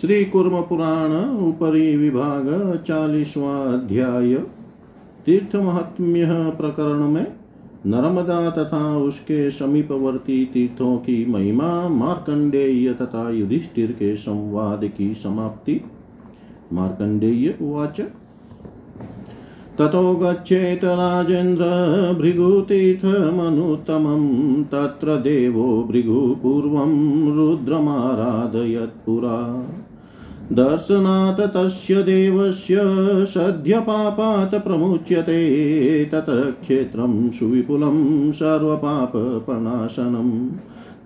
श्री कुर्म पुराण उपरी विभाग चालीसवा अध्याय तीर्थ महात्म्य प्रकरण में नर्मदा तथा उसके समीपवर्ती तीर्थों की महिमा मार्कंडेय तथा युधिष्ठिर के संवाद की समाप्ति। मार्कंडेय उवाच। ततो गच्छेत राजेन्द्र भृगुतीर्थमनुत्तमं तत्र देवो भृगुपूर्वं रुद्रमाराधयत्पुरा दर्शनात् तस्य देवस्य सद्यपापात् प्रमुच्यते ततः क्षेत्रं सुविपुलं सर्वपापप्रणाशनम्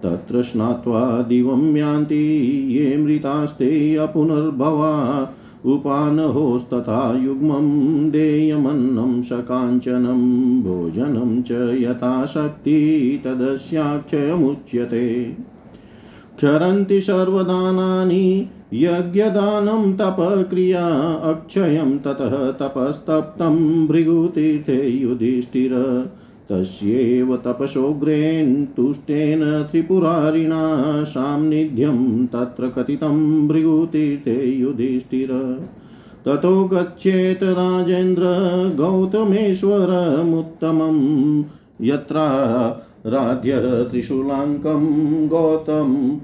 तत्र स्नात्वा दिवं यान्ति ये मृतास्ते अपुनर्भवा उपानहोस्तथा युग्मं देयमन्नं सकाञ्चनं भोजनं च यथाशक्ति तदस्याक्षयमुच्यते। क्षरन्ति सर्वदानानि यज्ञदानं तपक्रिया अक्षयं ततः तपस्तप्तं भृगुतीर्थे युधिष्ठिर। तस्यैव तपसोग्रेण तुष्टेन त्रिपुरारिणा सान्निध्यं तत्र कथितं भृगुतीर्थे युधिष्ठिर। ततो गच्छेत राजेन्द्र गौतमेश्वरमुत्तमं। यत्रा राध्य त्रिशूलाङ्कं गौतम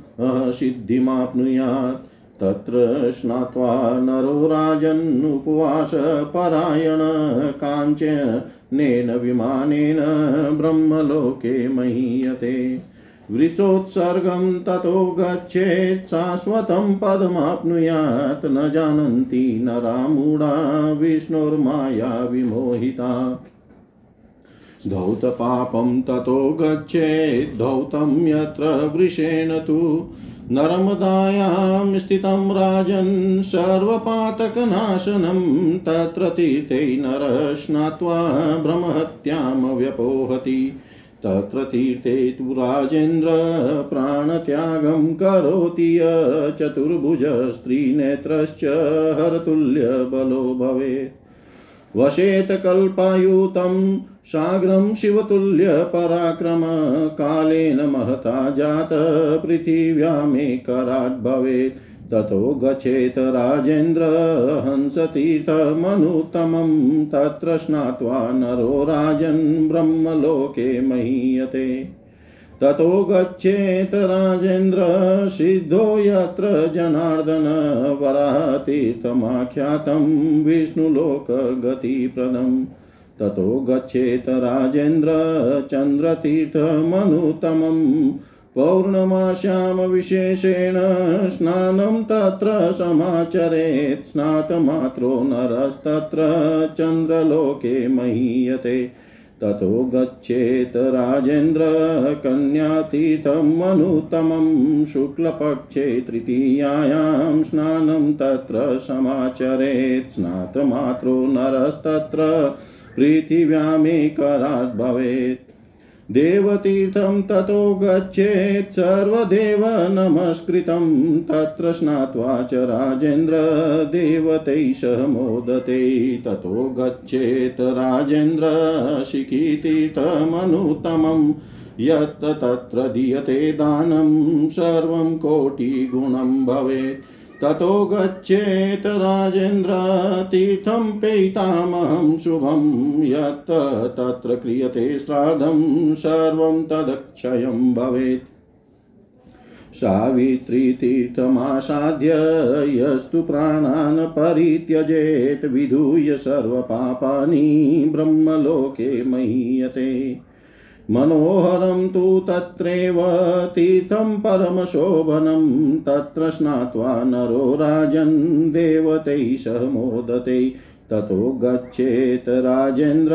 सिद्धिमाप्नुयात्। तत्र स्नात्वा नरो राजन्नुपवासपरायण काञ्चनेन विमानेन ब्रह्मलोके महीयते। वृषोत्सर्गं ततो गच्छेत् शाश्वतं पदमाप्नुयात् न जानन्ति नरामूढा विष्णुर्माया विमोहिता। धौतपापं ततो गच्छेत् धौतं यत्र वृषेण तु नर्मदायां स्थितं राजन् सर्वपातकनाशनं तत्र तीर्थे नरः स्नात्वा ब्रह्महत्यां व्यपोहति। तत्र तीर्थे तु राजेन्द्र प्राणत्यागं करोति चतुर्भुज स्त्रीनेत्रश्च हरतुल्यबलो भवेत्। वशेत कल्पायुतं साग्रं शिवतुल्यपराक्रम कालेन महता जात पृथिव्यामेकराट् भवेत् ततो गच्छेत राजेन्द्र हंसतीर्थमनुत्तमं तत्र स्नात्वा नरो राजन् ब्रह्मलोके महीयते। ततो गच्छेत राजेन्द्र सिद्धो यत्र जनार्दन वरातीर्थमाख्यातं विष्णुलोकगतिप्रदम्। ततो गच्छेत राजेन्द्र चन्द्रतीर्थमनुत्तमम् पौर्णमास्यां विशेषेण स्नानं तत्र समाचरेत्। स्नातमात्रो नरस्तत्र चन्द्रलोके महीयते। ततो गच्छेत् राजेन्द्र कन्यातीर्थम् अनुत्तमं शुक्लपक्षे तृतीयायां स्नानं तत्र समाचरेत्। स्नातमात्रो नरस्तत्र पृथिव्यामेकरात् भवेत्। देवतीर्थं ततो गच्छेत्, सर्वदेव नमस्कृतं। तत्र स्नात्वा च राजेन्द्र देवतैः मोदते। ततो गच्छेत् राजेन्द्र शिखीतीर्थमनुत्तमं। यत् तत्र दीयते दानं, सर्वं कोटिगुणं भवेत्। ततो गच्छेत् राजेन्द्र तीर्थं पेतामहं शुभं यत् तत्र क्रियते श्राद्धं सर्वं तदक्षयं भवेत्। सावित्रीतीर्थमासाद्य यस्तु प्राणान् परित्यजेत् विधूय सर्वपापानि ब्रह्मलोके महीयते। मनोहरं तु तत्रैव तीर्थं परमशोभनं, तत्र स्नात्वा नरो राजन् देवतैः सह मोदते। ततो गच्छेत् राजेन्द्र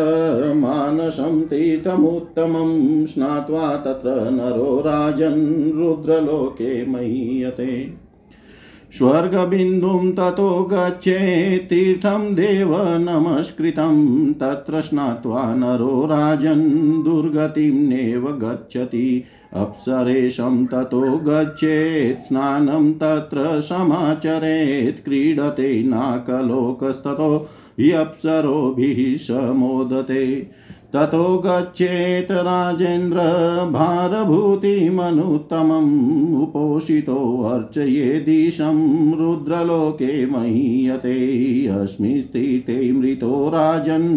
मानसं तीर्थमुत्तमं स्नात्वा तत्र नरो राजन् रुद्रलोके महीयते। स्वर्गबिन्दुं ततो गच्छेत् तीर्थं देव नमस्कृतं, तत्र स्नात्वा नरो राजन् दुर्गतिं नेव गच्छति। अप्सरेशं ततो गच्छेत्, स्नानं तत्र समाचरेत्, क्रीडते नाकलोकस्ततो ह्यप्सरोभिः समोदते ततो गच्छेत् राजेन्द्र भारभूतिमनुत्तमम् उपोषितोऽर्चयेदीशं रुद्रलोके महीयते अस्मि स्थिते मृतो राजन्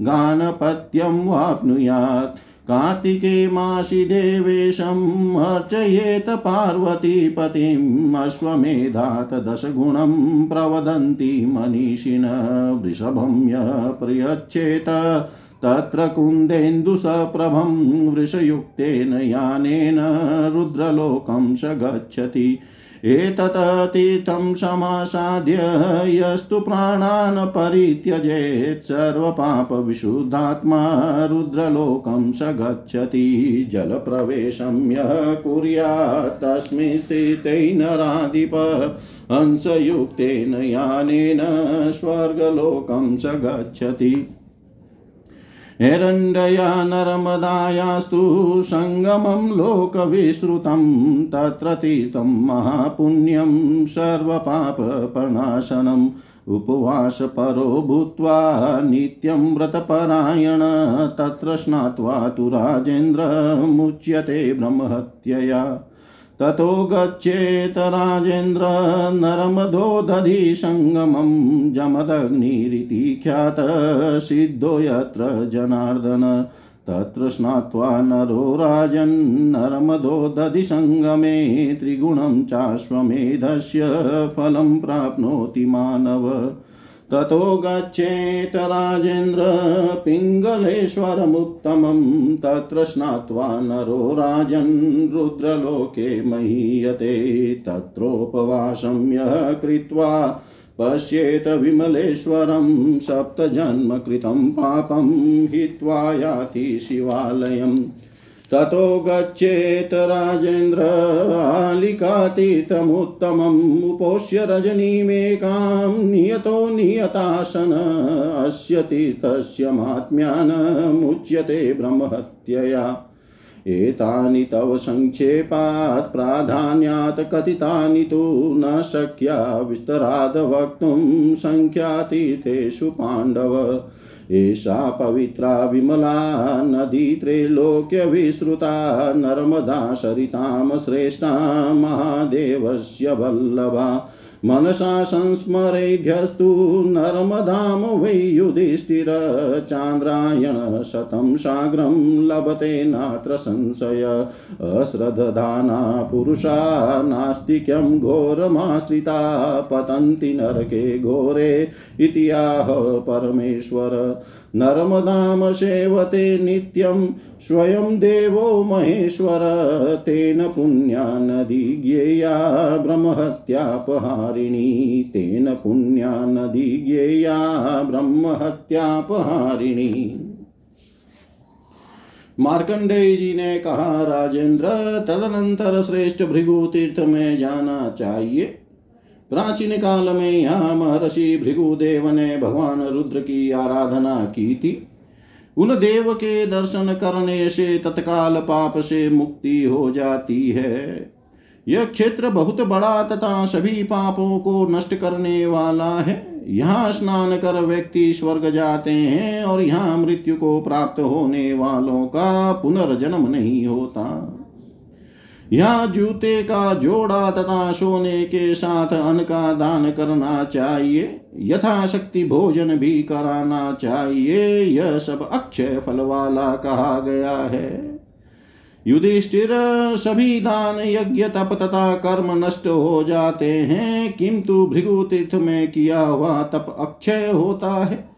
गानपत्यं वाप्नुयात् कार्तिके मासि देवेशम् अर्चयेत पार्वतीपतिम् अश्वमेधात् दशगुणं प्रवदन्ति मनीषिण वृषभं य प्रयच्छेत तत्र कुन्देन्दुसप्रभं वृषयुक्तेन यानेन रुद्रलोकं स गच्छति। एततीर्थं समासाद्य यस्तु प्राणान् परित्यजेत् सर्वपापविशुद्धात्मा रुद्रलोकं स गच्छति। जलप्रवेशं यः कुर्यात् तस्मिन् स्थिते नराधिप हंसयुक्तेन यानेन स्वर्गलोकं स गच्छति। हिरण्यया नर्मदायास्तु सङ्गमं लोकविश्रुतं तत्र तीर्थं महापुण्यं सर्वपापप्रणाशनम् उपवासपरो भूत्वा नित्यं व्रतपरायण, तत्र स्नात्वा तु राजेन्द्रमुच्यते ब्रह्महत्यया। ततो गच्छेत राजेन्द्र नर्मदोदधि सङ्गमं जमदग्निरिति ख्यात सिद्धो यत्र जनार्दन। तत्र स्नात्वा नरो राजन्नर्मदोदधिसङ्गमे त्रिगुणं चाश्वमेधस्य फलं प्राप्नोति मानव। ततो गच्छेत राजेन्द्र पिङ्गलेश्वरमुत्तमं तत्र स्नात्वा नरो राजन् रुद्रलोके महीयते तत्रोपवासं यः कृत्वा पश्येत विमलेश्वरं सप्तजन्मकृतं पापं हित्वा याति शिवालयम् ततो गच्छेत राजेन्द्र आलिकातीतमुत्तमम् उपोष्य रजनीमेकां नियतो नियतासन। अस्य तीर्थस्य माहात्म्यानमुच्यते ब्रह्महत्यया। एतानि तव सङ्क्षेपात् प्राधान्यात् कथितानि तु न शक्या। विस्तराद वक्तुं सङ्ख्यातीतेषु पाण्डव। एषा पवित्रा विमला नदी त्रैलोक्यविश्रुता नर्मदा सरितां श्रेष्ठा महादेवस्य वल्लभा। मनसा संस्मरेभ्यस्तु नर्मदां वै युधिष्ठिर चान्द्रायण शतं साग्रं लभते नात्र संशय। अश्रद्धाना पुरुषा नास्तिक्यं घोरमाश्रिता पतन्ति नरके घोरे इत्याह परमेश्वर। नर्मदां सेवते नित्यं स्वयं देवो महेश्वर, तेन पुण्या नदी ज्ञेया ब्रह्महत्यापहारिणी, तेन पुण्या नदी ज्ञेया ब्रह्महत्यापहारिणी। मार्कंडेय जी ने कहा, राजेंद्र, तदनंतर श्रेष्ठ भृगु तीर्थ में जाना चाहिए। प्राचीन काल में यहाँ महर्षि भृगुदेव ने भगवान रुद्र की आराधना की थी। उन देव के दर्शन करने से तत्काल पाप से मुक्ति हो जाती है। यह क्षेत्र बहुत बड़ा तथा सभी पापों को नष्ट करने वाला है। यहाँ स्नान कर व्यक्ति स्वर्ग जाते हैं और यहाँ मृत्यु को प्राप्त होने वालों का पुनर्जन्म नहीं होता। यहाँ जूते का जोड़ा तथा सोने के साथ अन्न का दान करना चाहिए, यथाशक्ति भोजन भी कराना चाहिए, यह सब अक्षय फल वाला कहा गया है। युधिष्ठिर, सभी दान यज्ञ, तप तथा कर्म नष्ट हो जाते हैं, किंतु भृगु तीर्थ में किया हुआ तप अक्षय होता है।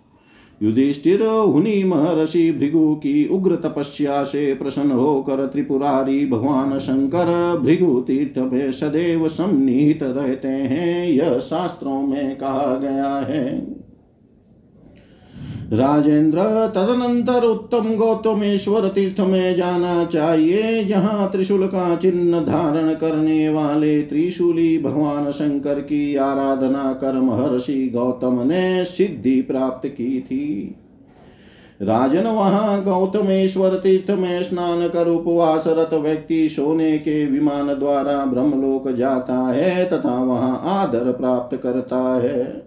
युधिष्ठिर उन्हीं महर्षि भृगु की उग्र तपस्या से प्रसन्न होकर त्रिपुरारी भगवान शंकर भृगु तीर्थ में सदैव सम्निहित रहते हैं। यह शास्त्रों में कहा गया है। राजेंद्र तदनंतर उत्तम गौतमेश्वर तीर्थ में जाना चाहिए, जहाँ त्रिशूल का चिन्ह धारण करने वाले त्रिशूली भगवान शंकर की आराधना कर महर्षि गौतम ने सिद्धि प्राप्त की थी। राजन वहाँ गौतमेश्वर तीर्थ में स्नान कर उपवासरत व्यक्ति सोने के विमान द्वारा ब्रह्मलोक जाता है तथा वहाँ आदर प्राप्त करता है।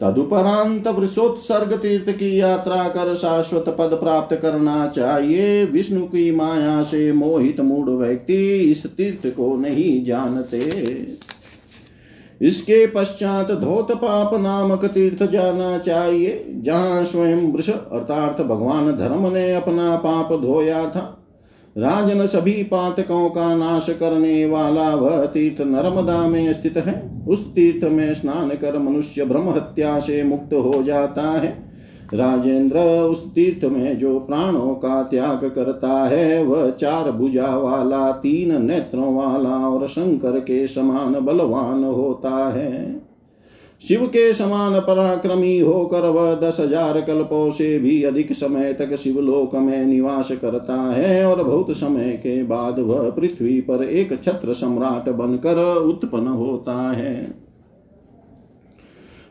तदुपरांत वृषोत्सर्ग तीर्थ की यात्रा कर शाश्वत पद प्राप्त करना चाहिए। विष्णु की माया से मोहित मूड व्यक्ति इस तीर्थ को नहीं जानते। इसके पश्चात धोत पाप नामक तीर्थ जाना चाहिए, जहाँ स्वयं वृष अर्थात भगवान धर्म ने अपना पाप धोया था। राजन सभी पातकों का नाश करने वाला वह तीर्थ नर्मदा में स्थित है। उस तीर्थ में स्नान कर मनुष्य ब्रह्म हत्या से मुक्त हो जाता है। राजेंद्र उस तीर्थ में जो प्राणों का त्याग करता है, वह चार भुजा वाला, तीन नेत्रों वाला और शंकर के समान बलवान होता है। शिव के समान पराक्रमी होकर वह दस हज़ार कल्पों से भी अधिक समय तक शिवलोक में निवास करता है और बहुत समय के बाद वह पृथ्वी पर एक छत्र सम्राट बनकर उत्पन्न होता है।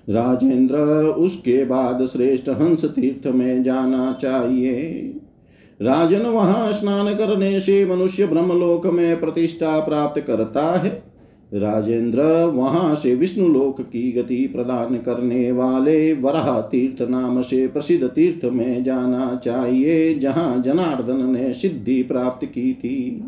राजेंद्र, उसके बाद श्रेष्ठ हंस तीर्थ में जाना चाहिए। राजन वहाँ स्नान करने से मनुष्य ब्रह्मलोक में प्रतिष्ठा प्राप्त करता है। राजेंद्र, वहाँ से विष्णु लोक की गति प्रदान करने वाले वराह तीर्थ नाम से प्रसिद्ध तीर्थ में जाना चाहिए, जहाँ जनार्दन ने सिद्धि प्राप्त की थी।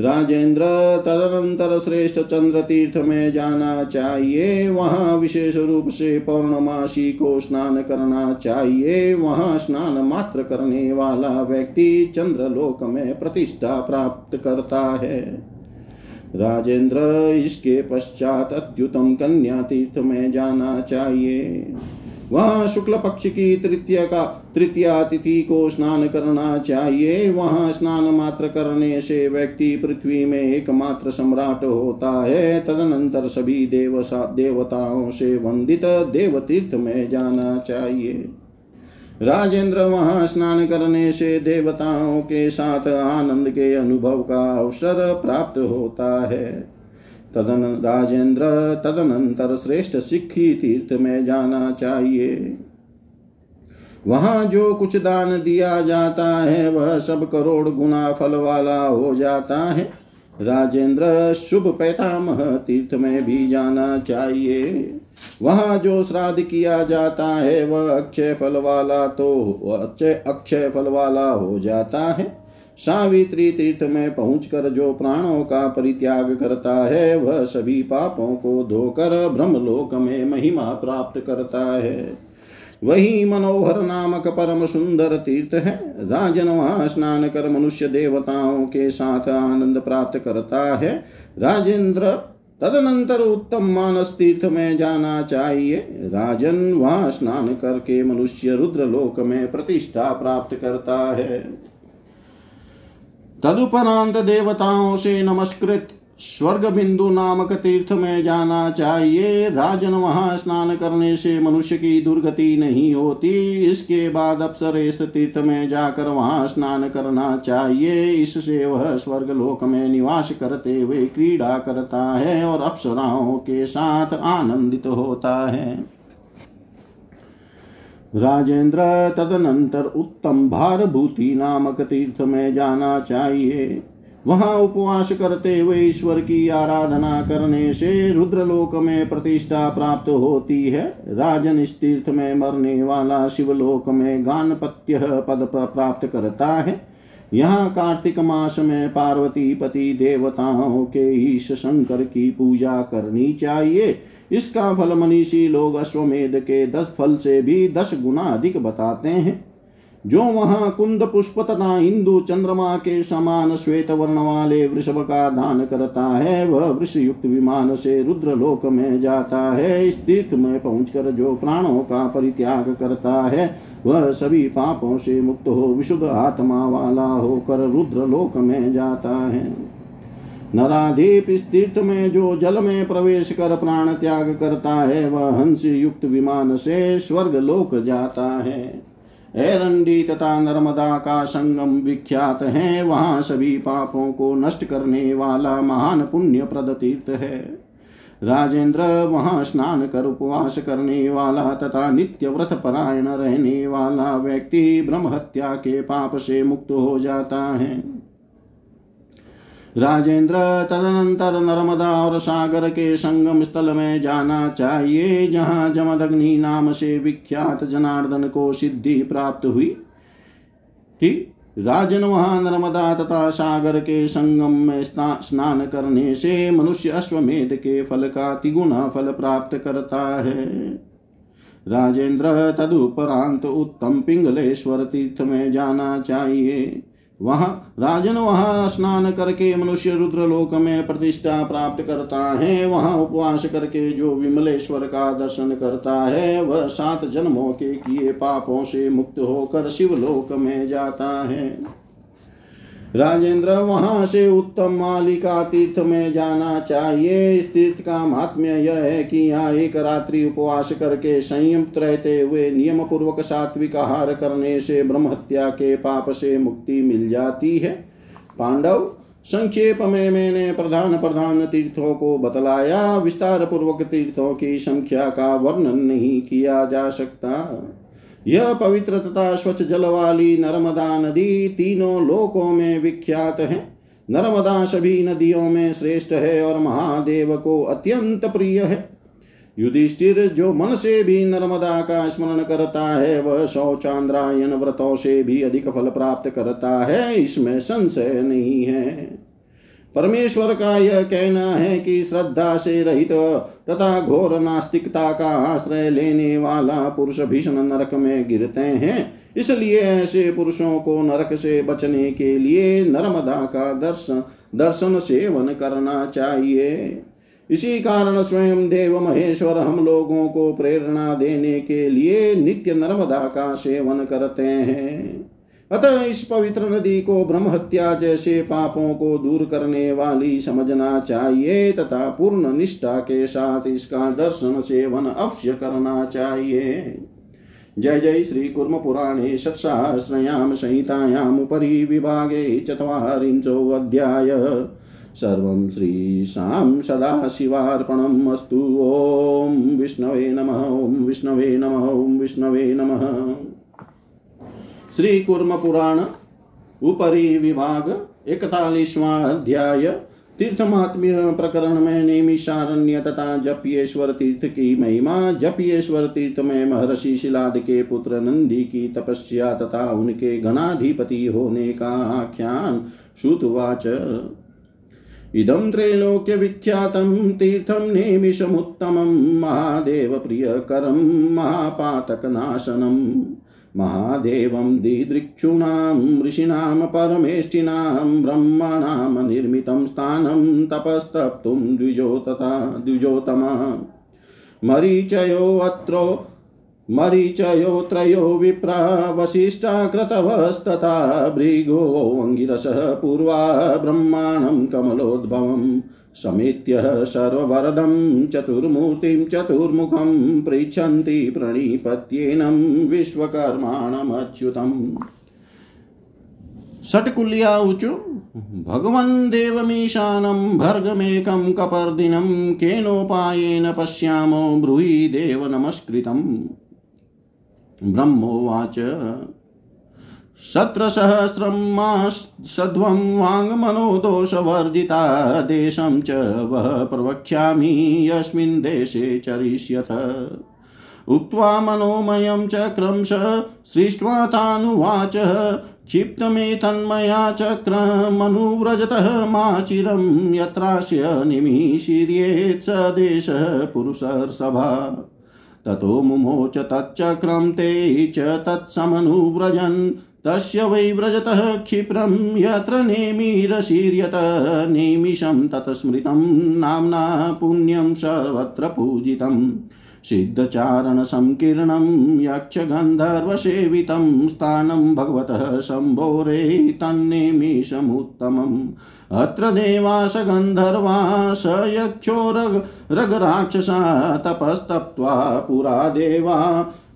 राजेंद्र, तदनंतर श्रेष्ठ चंद्र तीर्थ में जाना चाहिए, वहाँ विशेष रूप से पौर्णमासी को स्नान करना चाहिए, वहाँ स्नान मात्र करने वाला व्यक्ति चंद्र लोक में प्रतिष्ठा प्राप्त करता है। राजेंद्र, इसके पश्चात अत्युतम कन्या तीर्थ में जाना चाहिए। वहाँ शुक्ल पक्ष की तृतीय का, तृतीया तिथि को स्नान करना चाहिए। वहाँ स्नान मात्र करने से व्यक्ति पृथ्वी में एकमात्र सम्राट होता है। तदनंतर सभी देव देवताओं से वंदित देव तीर्थ में जाना चाहिए। राजेंद्र वहाँ स्नान करने से देवताओं के साथ आनंद के अनुभव का अवसर प्राप्त होता है। तदन राजेंद्र तदनंतर श्रेष्ठ सिखी तीर्थ में जाना चाहिए। वहाँ जो कुछ दान दिया जाता है, वह सब करोड़ गुना फल वाला हो जाता है। राजेंद्र शुभ पैतामह तीर्थ में भी जाना चाहिए। वहाँ जो श्राद्ध किया जाता है, वह अक्षय फल वाला तो अक्षय अक्षय फल वाला हो जाता है। सावित्री तीर्थ में पहुंचकर जो प्राणों का परित्याग करता है, वह सभी पापों को धोकर ब्रह्मलोक में महिमा प्राप्त करता है। वही मनोहर नामक परम सुंदर तीर्थ है। राजन वहाँ स्नान कर मनुष्य देवताओं के साथ आनंद प्राप्त करता है। राजेंद्र तदनंतर उत्तम मानस तीर्थ में जाना चाहिए। राजन वहाँ स्नान करके मनुष्य रुद्र लोक में प्रतिष्ठा प्राप्त करता है। तदुपरांत देवताओं से नमस्कृत। स्वर्ग बिंदु नामक तीर्थ में जाना चाहिए। राजन वहाँ स्नान करने से मनुष्य की दुर्गति नहीं होती। इसके बाद अप्सर इस तीर्थ में जाकर वहाँ स्नान करना चाहिए। इससे वह स्वर्ग लोक में निवास करते हुए क्रीड़ा करता है और अप्सराओं के साथ आनंदित होता है। राजेंद्र तदनंतर उत्तम भारभूति नामक तीर्थ में जाना चाहिए। वहाँ उपवास करते हुए ईश्वर की आराधना करने से रुद्रलोक में प्रतिष्ठा प्राप्त होती है। राजन तीर्थ में मरने वाला शिवलोक में गानपत्य पद प्राप्त करता है। यहाँ कार्तिक मास में पार्वती पति देवताओं के ईश शंकर की पूजा करनी चाहिए। इसका फल मनीषी लोग अश्वमेध के दस फल से भी दस गुना अधिक बताते हैं। जो वहाँ कुंद पुष्प तथा इंदु चंद्रमा के समान श्वेत वर्ण वाले वृषभ का दान करता है, वह वृष युक्त विमान से रुद्र लोक में जाता है। इस तीर्थ में पहुंचकर जो प्राणों का परित्याग करता है, वह सभी पापों से मुक्त हो, विशुद्ध आत्मा वाला होकर रुद्र लोक में जाता है। नराधीप इस तीर्थ में जो जल में प्रवेश कर प्राण त्याग करता है, वह हंस युक्त विमान से स्वर्ग लोक जाता है। एरंडी तथा नर्मदा का संगम विख्यात है, वहाँ सभी पापों को नष्ट करने वाला महान पुण्य प्रद तीर्थ है। राजेंद्र वहाँ स्नान कर उपवास करने वाला तथा नित्य व्रत परायण रहने वाला व्यक्ति ब्रह्म हत्या के पाप से मुक्त हो जाता है। राजेंद्र तदनंतर नर्मदा और सागर के संगम स्थल में जाना चाहिए, जहाँ जमदग्नि नाम से विख्यात जनार्दन को सिद्धि प्राप्त हुई। थी राजन वहाँ नर्मदा तथा सागर के संगम में स्नान करने से मनुष्य अश्वमेध के फल का तिगुना फल प्राप्त करता है। राजेंद्र तदुपरांत उत्तम पिंगलेश्वर तीर्थ में जाना चाहिए। वहाँ राजन वहाँ स्नान करके मनुष्य रुद्र लोक में प्रतिष्ठा प्राप्त करता है। वहाँ उपवास करके जो विमलेश्वर का दर्शन करता है, वह सात जन्मों के किए पापों से मुक्त होकर शिवलोक में जाता है। राजेंद्र, वहाँ से उत्तम मालिका तीर्थ में जाना चाहिए। इस तीर्थ का महात्म्य यह है कि यहाँ एक रात्रि उपवास करके संयुक्त रहते हुए नियम पूर्वक सात्विक आहार करने से ब्रह्म हत्या के पाप से मुक्ति मिल जाती है। पांडव, संक्षेप में मैंने प्रधान प्रधान तीर्थों को बतलाया। विस्तार पूर्वक तीर्थों की संख्या का वर्णन नहीं किया जा सकता। यह पवित्र तथा स्वच्छ जल वाली नर्मदा नदी तीनों लोकों में विख्यात है। नर्मदा सभी नदियों में श्रेष्ठ है और महादेव को अत्यंत प्रिय है। युधिष्ठिर जो मन से भी नर्मदा का स्मरण करता है, वह शौचांद्रायन व्रतों से भी अधिक फल प्राप्त करता है, इसमें संशय नहीं है। परमेश्वर का यह कहना है कि श्रद्धा से रहित तथा घोर नास्तिकता का आश्रय लेने वाला पुरुष भीषण नरक में गिरते हैं। इसलिए ऐसे पुरुषों को नरक से बचने के लिए नर्मदा का दर्शन दर्शन सेवन करना चाहिए। इसी कारण स्वयं देव महेश्वर हम लोगों को प्रेरणा देने के लिए नित्य नर्मदा का सेवन करते हैं। अतः इस पवित्र नदी को ब्रह्म हत्या जैसे पापों को दूर करने वाली समझना चाहिए तथा पूर्ण निष्ठा के साथ इसका दर्शन सेवन अवश्य करना चाहिए। जय जय श्री कुर्म पुराणे षट्सहस्रयां संहितायामुपरि विभागे चत्वारिंशोऽध्याय सर्वं श्रीशां सदाशिवार्पणम् अस्तु। ॐ विष्णवे नमः, ॐ विष्णवे नमः, ॐ विष्णवे नमः। श्री कुर्म पुराण उपरी विभाग इकतालीसवां अध्याय तीर्थमात्म्य प्रकरण में नेमिषारण्य तथा जपियेश्वर तीर्थ की महिमा जपियेश्वर तीर्थ में महर्षि शिलाद के पुत्र नंदी की तपस्या तथा उनके घनाधिपति होने का आख्यान श्रुतवाच। इदं त्रैलोक्यविख्यातं तीर्थं नेमिषमुत्तमं महादेवप्रियकरं महापातकनाशनम्। महादेवं दिदृक्षूणां, ऋषीणां परमेष्ठिनां ब्रह्मणां निर्मितं स्थानं तपस्तप्तुं द्विजो तथा द्विजोतमा मरीचयोऽत्रो मरीचयो त्रयो विप्रा वसिष्ठा क्रतवस्तथा भृगोऽङ्गिरसः पूर्वा, ब्रह्माणं कमलोद्भवम्। समेत्य सर्ववरदं चतुर्मूर्तिं चतुर्मुखं पृच्छन्ति प्रणिपत्येनं विश्वकर्माणमच्युतम्। षट्कुल्याऊचु भगवन् देवमीशानं भर्गमेकं कपर्दिनं केनोपायेन पश्यामो ब्रूहि देव ब्रह्मोवाच सत्रसहस्रं मासध्वं वाङ्मनो दोषवर्जिता देशं च वः प्रवक्ष्यामि यस्मिन् देशे चरिष्यथ। उक्त्वा मनोमयं चक्रं स सृष्ट्वा तानुवाच। क्षिप्तमेतन्मया चक्रमनुव्रजतः माचिरं यत्रास्य निमीशीर्येत् स देशः पुरुषर्षभा ततो मुमोच तच्चक्रं ते च तत्समनुव्रजन् तस्य वै व्रजतः क्षिप्रं यत्र नेमिरशीर्यत नेमिषं तत्स्मृतं नाम्ना पुण्यं सर्वत्र पूजितम् सिद्धचारणसङ्कीर्णं यक्षगन्धर्वसेवितं स्थानं भगवतः शम्भोरे तन्नेमिषमुत्तमम् अत्र देवास स यक्षो रग रगराक्षसा तपस्तप्त्वा पुरा देवा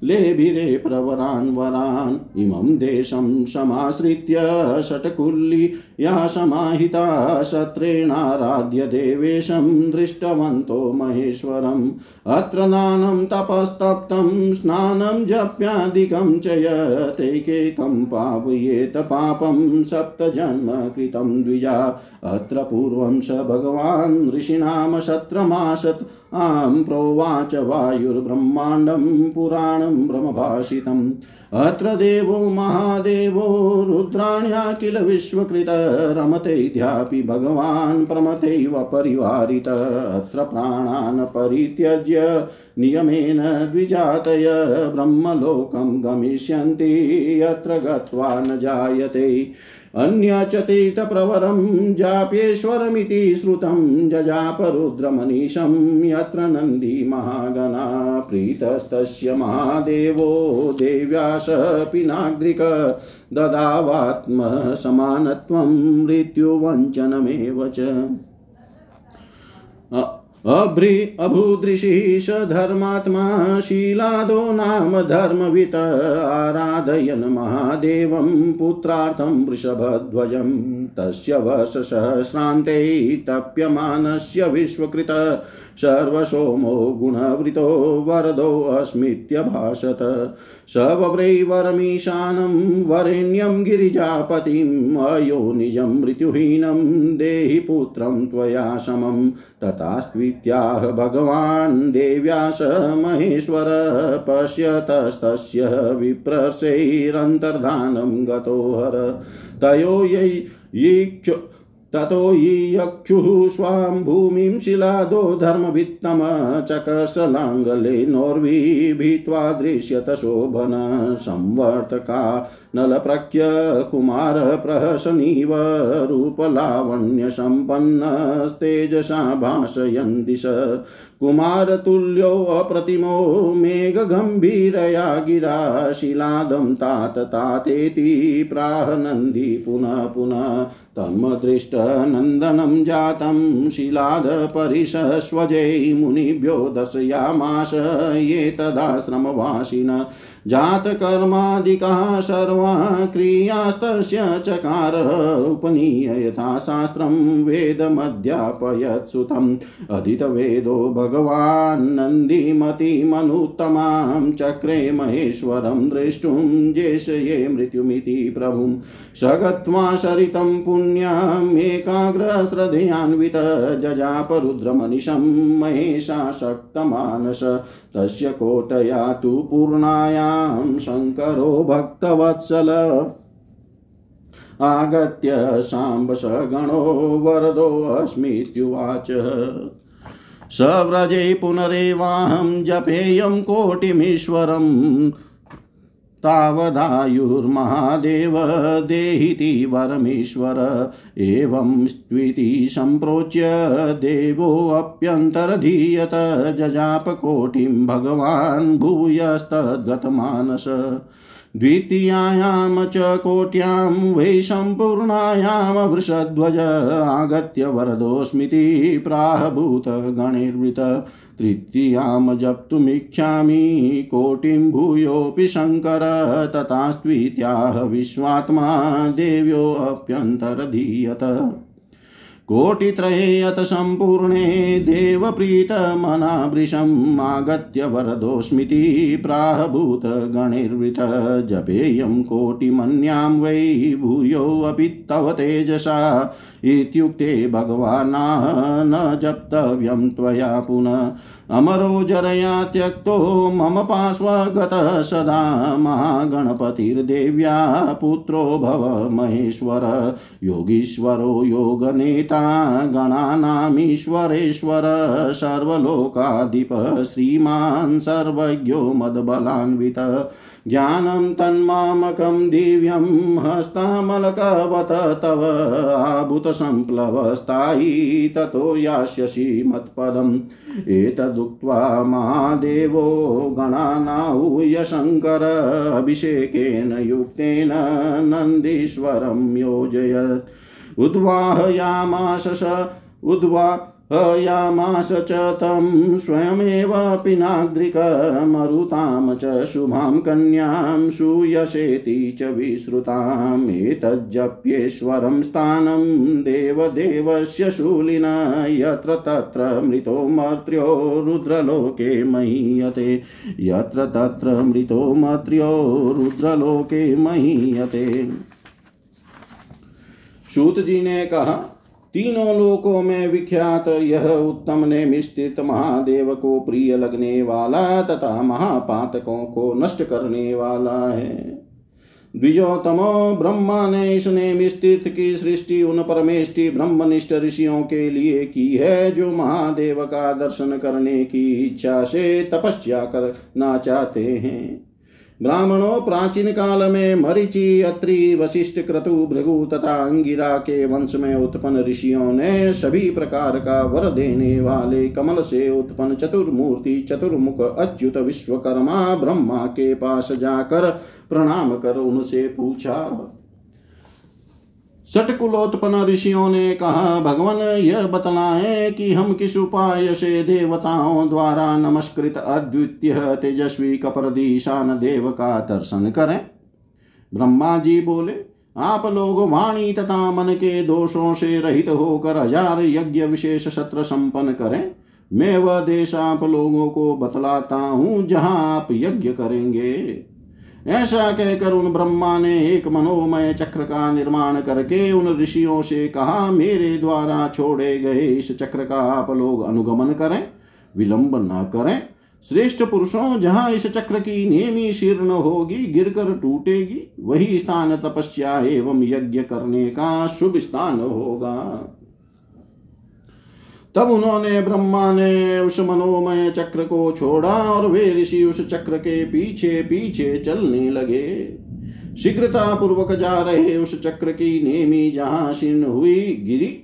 लेभिरे प्रवरान् वरान्। इमं देशं समाश्रित्य षट्कुल्ली। या समाहिता सत्रेणाराध्य देवेशं दृष्टवन्तो महेश्वरम्। अत्र दानं तपस्तप्तं, स्नानं जप्यादिकं च यतैकेकं पावयेत पापं सप्तजन्म कृतं द्विजा। अत्र पूर्वं स भगवान् ऋषीणां शत्रमाशत्। आं प्रोवाच वायुर्ब्रह्माण्डं पुराणं ब्रह्मभाषितम्। अत्र देवो महादेवो रुद्राण्या किल विश्वकृत रमतेऽध्यापि भगवान् प्रमथैव परिवारित। अत्र प्राणान् परित्यज्य, नियमेन द्विजातय, ब्रह्मलोकं गमिष्यन्ति, यत्र गत्वा न जायते। अन्य च तीर्थप्रवरं जाप्येश्वरमिति श्रुतं जजापरुद्रमनीशं यत्र नन्दी महागणा प्रीतस्तस्य महादेवो देव्यास पिनाग्रिक ददावात्मसमानत्वं मृत्युवञ्चनमेव च। अभ्रि अभूदृशी स धर्मात्मा शीलादो नाम धर्मवित आराधयन् महादेवं पुत्रार्थं वृषभध्वजं तस्य वर्षसहस्रान्ते तप्यमानस्य विश्वकृत। सर्वसोमो गुणवृतो वरदोऽस्मित्यभाषत स वव्रै वरमीशानं वरेण्यं गिरिजापतिम् अयोनिजं मृत्युहीनं देहि पुत्रं त्वया समं। तथास्त्वित्याह भगवान् देव्यास महेश्वर पश्यतस्तस्य विप्रशैरन्तर्धानं गतो हर तयो यैक्षु ततो यक्षुः स्वां भूमिं शिलादो धर्मभित्तम चकसलाङ्गले नोर्वी भीत्वा दृश्यत शोभन संवर्तका नलप्रख्य कुमारप्रहसनीव रूपलावण्यसम्पन्नस्तेजसा भाषयन् दिश कुमारतुल्योऽप्रतिमो मेघगम्भीरया गिरा शिलादं तात तातेति प्राह नन्दी पुनः पुनः तन्मदृष्टनन्दनं जातं शिलादपरिशस्वजै मुनिभ्यो दर्शयामास ये तदाश्रमवासिन। जातकर्मादिकाः सर्वा क्रियास्तस्य चकार उपनीय यथा शास्त्रं वेदमध्यापयत् सुतम् अदितवेदो भगवान् नन्दीमतिमनुत्तमां चक्रे महेश्वरं द्रष्टुं जेषये मृत्युमिति प्रभुं स गत्वा सरितं पुण्यामेकाग्रश्रद्धयान्वित जजापरुद्रमनिशं महेशाशक्तमानस तस्य कोटया तु पूर्णायां शङ्करो भक्तवत्सल। आगत्य साम्ब स गणो वरदोऽस्मीत्युवाच स व्रजे पुनरेवाहं जपेयं कोटिमीश्वरम्। तावदायुर्महादेव देहिति वरमीश्वर एवं स्त्विति सम्प्रोच्य देवोऽप्यन्तर्धीयत जजापकोटिं भगवान् भूयस्तद्गतमानस। द्वितीयायां च कोट्यां वै सम्पूर्णायां वृषध्वज आगत्य वरदोऽस्मिति प्राहभूतगणैर्वृत तृतीयां जप्तुमिच्छामि कोटिं भूयोऽपि शङ्कर तथास्त्वीत्याह विश्वात्मा देव्योऽप्यन्तरधीयत कोटित्रये अथ सम्पूर्णे देवप्रीतमनावृशम् आगत्य वरदोऽस्मिति प्राहभूतगणैर्वृत जपेयं कोटिमन्यां वै भूयोऽपि तव तेजसा इत्युक्ते भगवानाह न जप्तव्यं त्वया पुनः अमरो जरया त्यक्तो मम पार्श्वगतः सदा महागणपतिर्देव्या पुत्रो भव महेश्वर। योगीश्वरो योगनेता गणानामीश्वरेश्वर, सर्वलोकाधिप, श्रीमान् सर्वज्ञो मदबलान्वितः। ज्ञानं तन्मामकं दिव्यं हस्तामलकवत, तव आभूतसम्प्लवस्तायि ततो यास्यसि मत्पदम्। एतदुक्त्वा महादेवो गणानाहूय शङ्कर अभिषेकेन युक्तेन नन्दीश्वरं योजयत्। उद्वाहयामाश उद्वा हयामास च तं स्वयमेव पिनाद्रिकमरुतां च शुभां कन्यां सूयशेति च विश्रुताम् स्थानं देवदेवस्य शूलिन यत्र तत्र मृतो मर्त्यो रुद्रलोके महीयते, यत्र तत्र मृतो मर्त्यो रुद्रलोके महीयते। सूत जी ने कहा, तीनों लोकों में विख्यात यह उत्तम ने मिस्थित महादेव को प्रिय लगने वाला तथा महापातकों को नष्ट करने वाला है। द्विजोतमो ब्रह्मा ने इस नेम की सृष्टि उन परमेष्टि ब्रह्मनिष्ठ ऋषियों के लिए की है, जो महादेव का दर्शन करने की इच्छा से तपस्या करना चाहते हैं। ब्राह्मणों प्राचीन काल में मरिचि अत्रि वशिष्ठ क्रतु भृगु तथा अंगिरा के वंश में उत्पन्न ऋषियों ने सभी प्रकार का वर देने वाले कमल से उत्पन्न चतुर्मूर्ति, चतुर्मुख, अच्युत विश्वकर्मा ब्रह्मा के पास जाकर प्रणाम कर उनसे पूछा सटकुलोत्पन्न ऋषियों ने कहा, भगवान, यह बतलाए कि हम किस उपाय से देवताओं द्वारा नमस्कृत अद्वितीय तेजस्वी कपरदीशान देव का दर्शन करें? ब्रह्मा जी बोले, आप लोग वाणी तथा मन के दोषों से रहित होकर हज़ार यज्ञ विशेष सत्र संपन्न करें। मैं वह देश आप लोगों को बतलाता हूँ जहाँ आप यज्ञ करेंगे। ऐसा कहकर उन ब्रह्मा ने एक मनोमय चक्र का निर्माण करके उन ऋषियों से कहा, मेरे द्वारा छोड़े गए इस चक्र का आप लोग अनुगमन करें, विलंब न करें। श्रेष्ठ पुरुषों, जहाँ इस चक्र की नेमी शीर्ण होगी, गिरकर टूटेगी, वही स्थान तपस्या एवं यज्ञ करने का शुभ स्थान होगा। तब उन्होंने ब्रह्मा ने उस मनोमय चक्र को छोड़ा और वे ऋषि उस चक्र के पीछे पीछे चलने लगे। शीघ्रता पूर्वक जा रहे उस चक्र की नेमी जहाँ शीर्ण हुई गिरी।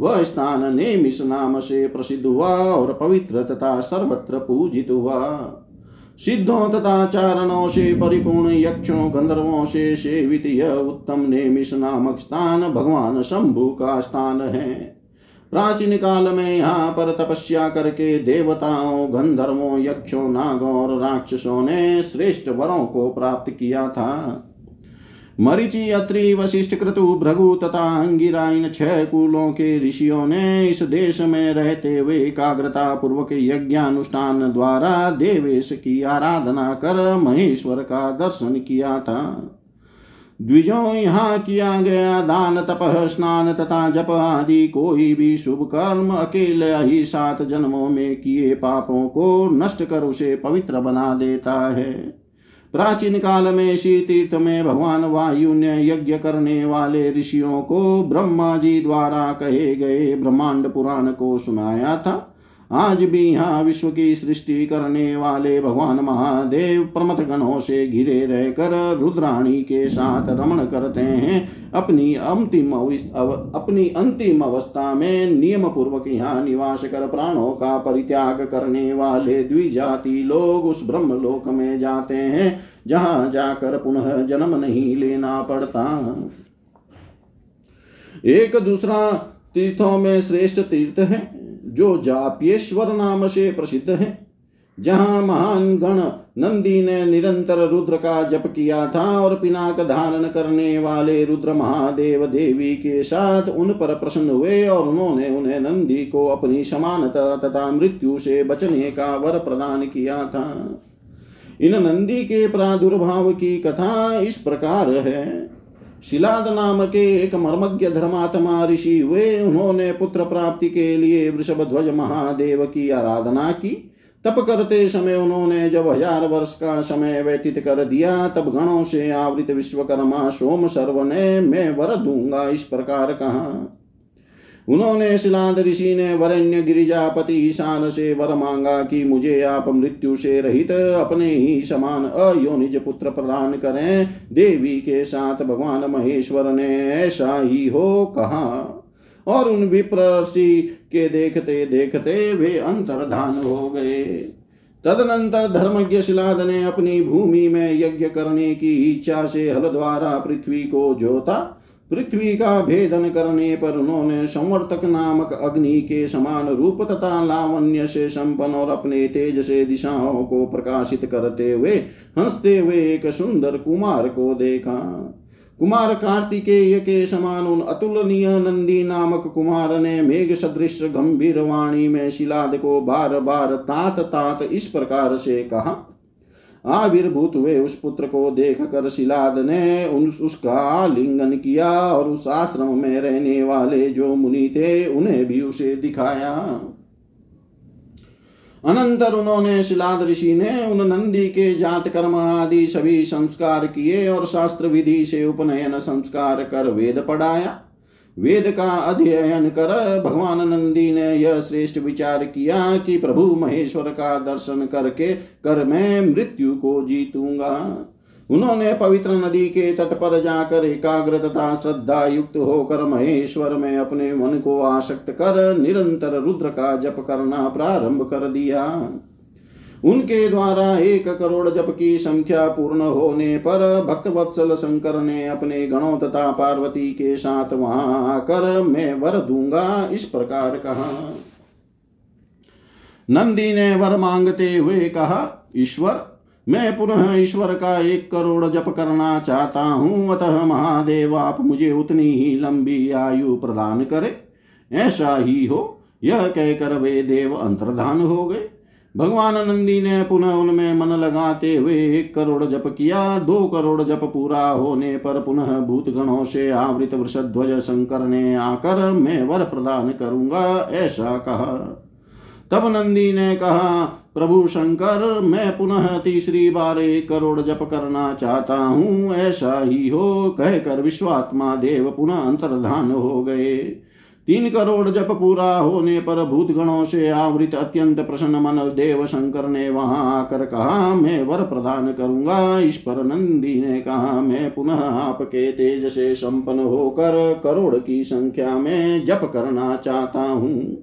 वह स्थान नेमिस नाम से प्रसिद्ध हुआ और पवित्र तथा सर्वत्र पूजित हुआ। सिद्धों तथा चारणों से परिपूर्ण यक्षों, गंधर्वों से सेवित यह उत्तम नेमिस नामक स्थान भगवान शंभु का स्थान है। प्राचीन काल में यहाँ पर तपस्या करके देवताओं, गंधर्वों, यक्षों, नागों और राक्षसों ने श्रेष्ठ वरों को प्राप्त किया था। मरिचि, अत्रि, वशिष्ठ, क्रतु भ्रगु तथा अंगिरा, इन छह कुलों के ऋषियों ने इस देश में रहते हुए एकाग्रता पूर्वक यज्ञानुष्ठान द्वारा देवेश की आराधना कर महेश्वर का दर्शन किया था। द्विजों यहाँ किया गया दान, तप, स्नान तथा जप आदि कोई भी शुभ कर्म अकेले ही सात जन्मों में किए पापों को नष्ट कर उसे पवित्र बना देता है। प्राचीन काल में इसी तीर्थ में भगवान वायु ने यज्ञ करने वाले ऋषियों को ब्रह्मा जी द्वारा कहे गए ब्रह्मांड पुराण को सुनाया था। आज भी यहाँ विश्व की सृष्टि करने वाले भगवान महादेव प्रमथ गणों से घिरे रहकर रुद्राणी के साथ रमण करते हैं। अपनी अंतिम अपनी अंतिम अवस्था में नियम पूर्वक यहाँ निवास कर प्राणों का परित्याग करने वाले द्विजाति लोग उस ब्रह्म लोक में जाते हैं, जहाँ जाकर पुनः जन्म नहीं लेना पड़ता। एक दूसरा तीर्थों में श्रेष्ठ तीर्थ है। जो जाप्येश्वर नाम से प्रसिद्ध है, जहाँ महान गण नंदी ने निरंतर रुद्र का जप किया था और पिनाक धारण करने वाले रुद्र महादेव देवी के साथ उन पर प्रसन्न हुए और उन्होंने उन्हें नंदी को अपनी समानता तथा मृत्यु से बचने का वर प्रदान किया था। इन नंदी के प्रादुर्भाव की कथा इस प्रकार है। शिलाद नाम के एक मर्मज्ञ धर्मात्मा ऋषि हुए उन्होंने पुत्र प्राप्ति के लिए वृषभ ध्वज महादेव की आराधना की। तप करते समय उन्होंने जब हज़ार वर्ष का समय व्यतीत कर दिया, तब गणों से आवृत विश्वकर्मा सोम सर्व ने मैं वर दूँगा इस प्रकार कहा? उन्होंने शिलाद ऋषि ने वरण्य गिरिजापति ईशान से वर मांगा कि मुझे आप मृत्यु से रहित अपने ही समान अयोनिज पुत्र प्रदान करें। देवी के साथ भगवान महेश्वर ने ऐसा ही हो कहा। और उन विप्रषि के देखते देखते वे अंतर्धान हो गए। तदनंतर धर्मज्ञ शिलाद ने अपनी भूमि में यज्ञ करने की इच्छा से हल द्वारा पृथ्वी को जोता। पृथ्वी का भेदन करने पर उन्होंने संवर्तक नामक अग्नि के समान रूप तथा लावण्य से संपन्न और अपने तेज से दिशाओं को प्रकाशित करते हुए हँसते हुए एक सुंदर कुमार को देखा। कुमार कार्तिकेय के समान उन अतुलनीय नंदी नामक कुमार ने मेघ सदृश गंभीर वाणी में शिलाद को बार बार तात तात इस प्रकार से कहा। आविर्भूत हुए उस पुत्र को देख कर शिलाद ने उन, उसका लिंगन किया और उस आश्रम में रहने वाले जो मुनि थे, उन्हें भी उसे दिखाया। अनंतर उन्होंने शिलाद ऋषि ने उन नंदी के जात कर्म आदि सभी संस्कार किए और शास्त्र विधि से उपनयन संस्कार कर वेद पढ़ाया। वेद का अध्ययन कर भगवान नंदी ने यह श्रेष्ठ विचार किया कि प्रभु महेश्वर का दर्शन करके कर मैं मृत्यु को जीतूँगा। उन्होंने पवित्र नदी के तट पर जाकर एकाग्र तथा श्रद्धा युक्त होकर महेश्वर में अपने मन को आसक्त कर निरंतर रुद्र का जप करना प्रारंभ कर दिया। उनके द्वारा एक करोड़ जप की संख्या पूर्ण होने पर भक्त वत्सल शंकर ने अपने गणों तथा पार्वती के साथ वहाँ आकर मैं वर दूँगा इस प्रकार कहा। नंदी ने वर मांगते हुए कहा, ईश्वर, मैं पुनः ईश्वर का एक करोड़ जप करना चाहता हूँ। अतः महादेव, आप मुझे उतनी ही लंबी आयु प्रदान करे। ऐसा ही हो, यह कहकर वे देव अंतर्धान हो गए। भगवान नंदी ने पुनः उनमें मन लगाते हुए एक करोड़ जप किया, दो करोड़ जप पूरा होने पर पुनः भूत गणों से आवृत वृषध्वज शंकर ने आकर मैं वर प्रदान करूँगा, ऐसा कहा। तब नंदी ने कहा, प्रभु शंकर, मैं पुनः तीसरी बार एक करोड़ जप करना चाहता हूँ, ऐसा ही हो, कहकर विश्वात्मा देव पुनः अंतर्धान हो गए। तीन करोड़ जप पूरा होने पर भूत गणों से आवृत अत्यंत प्रसन्न मन देव शंकर ने वहाँ आकर कहा, मैं वर प्रदान करूँगा। इस पर नंदी ने कहा, मैं पुनः आपके तेज से संपन्न होकर करोड़ की संख्या में जप करना चाहता हूँ।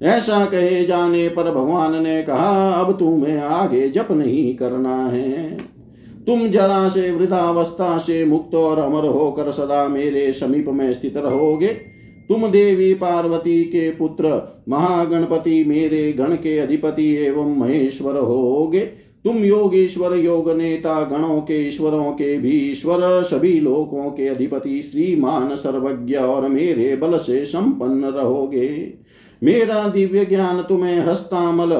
ऐसा कहे जाने पर भगवान ने कहा, अब तुम्हें आगे जप नहीं करना है। तुम जरा से वृद्धावस्था से मुक्त और अमर होकर सदा मेरे समीप में स्थित रहोगे। तुम देवी पार्वती के पुत्र, महागणपति मेरे गण के अधिपति एवं महेश्वर होगे। तुम योगेश्वर, योग नेता, गणों के ईश्वरों के भी ईश्वर, सभी लोकों के अधिपति, श्रीमान, सर्वज्ञ और मेरे बल से संपन्न रहोगे। मेरा दिव्य ज्ञान तुम्हें हस्तामल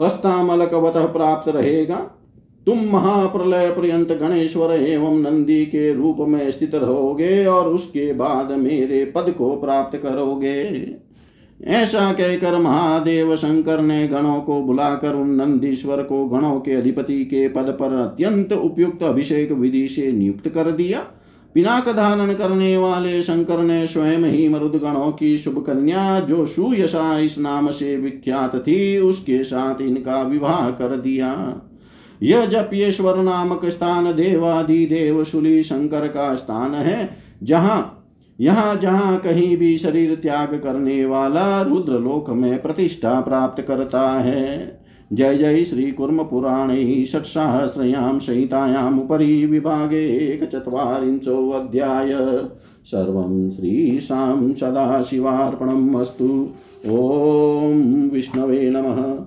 हस्तामल कवत प्राप्त रहेगा। तुम महाप्रलय पर्यंत गणेश्वर एवं नंदी के रूप में स्थित रहोगे और उसके बाद मेरे पद को प्राप्त करोगे। ऐसा कहकर महादेव शंकर ने गणों को बुलाकर उन नंदीश्वर को गणों के अधिपति के पद पर अत्यंत उपयुक्त अभिषेक विधि से नियुक्त कर दिया। पिनाक धारण करने वाले शंकर ने स्वयं ही मरुद गणों की शुभ कन्या जो सुयशा इस नाम से विख्यात थी, उसके साथ इनका विवाह कर दिया। यह जपियेश्वर नामक स्थान देवादि देव शुली शंकर का स्थान है, जहाँ, यहाँ जहाँ कहीं भी शरीर त्याग करने वाला रुद्र लोक में प्रतिष्ठा प्राप्त करता है। जय जय श्री कुर्म पुराणे षट्सहस्रयां संहितायाम् उपरि विभागे एकचत्वारिंशो अध्याय। सर्वं श्रीशां सदाशिवार्पणम् अस्तु। ॐ विष्णवे नमः।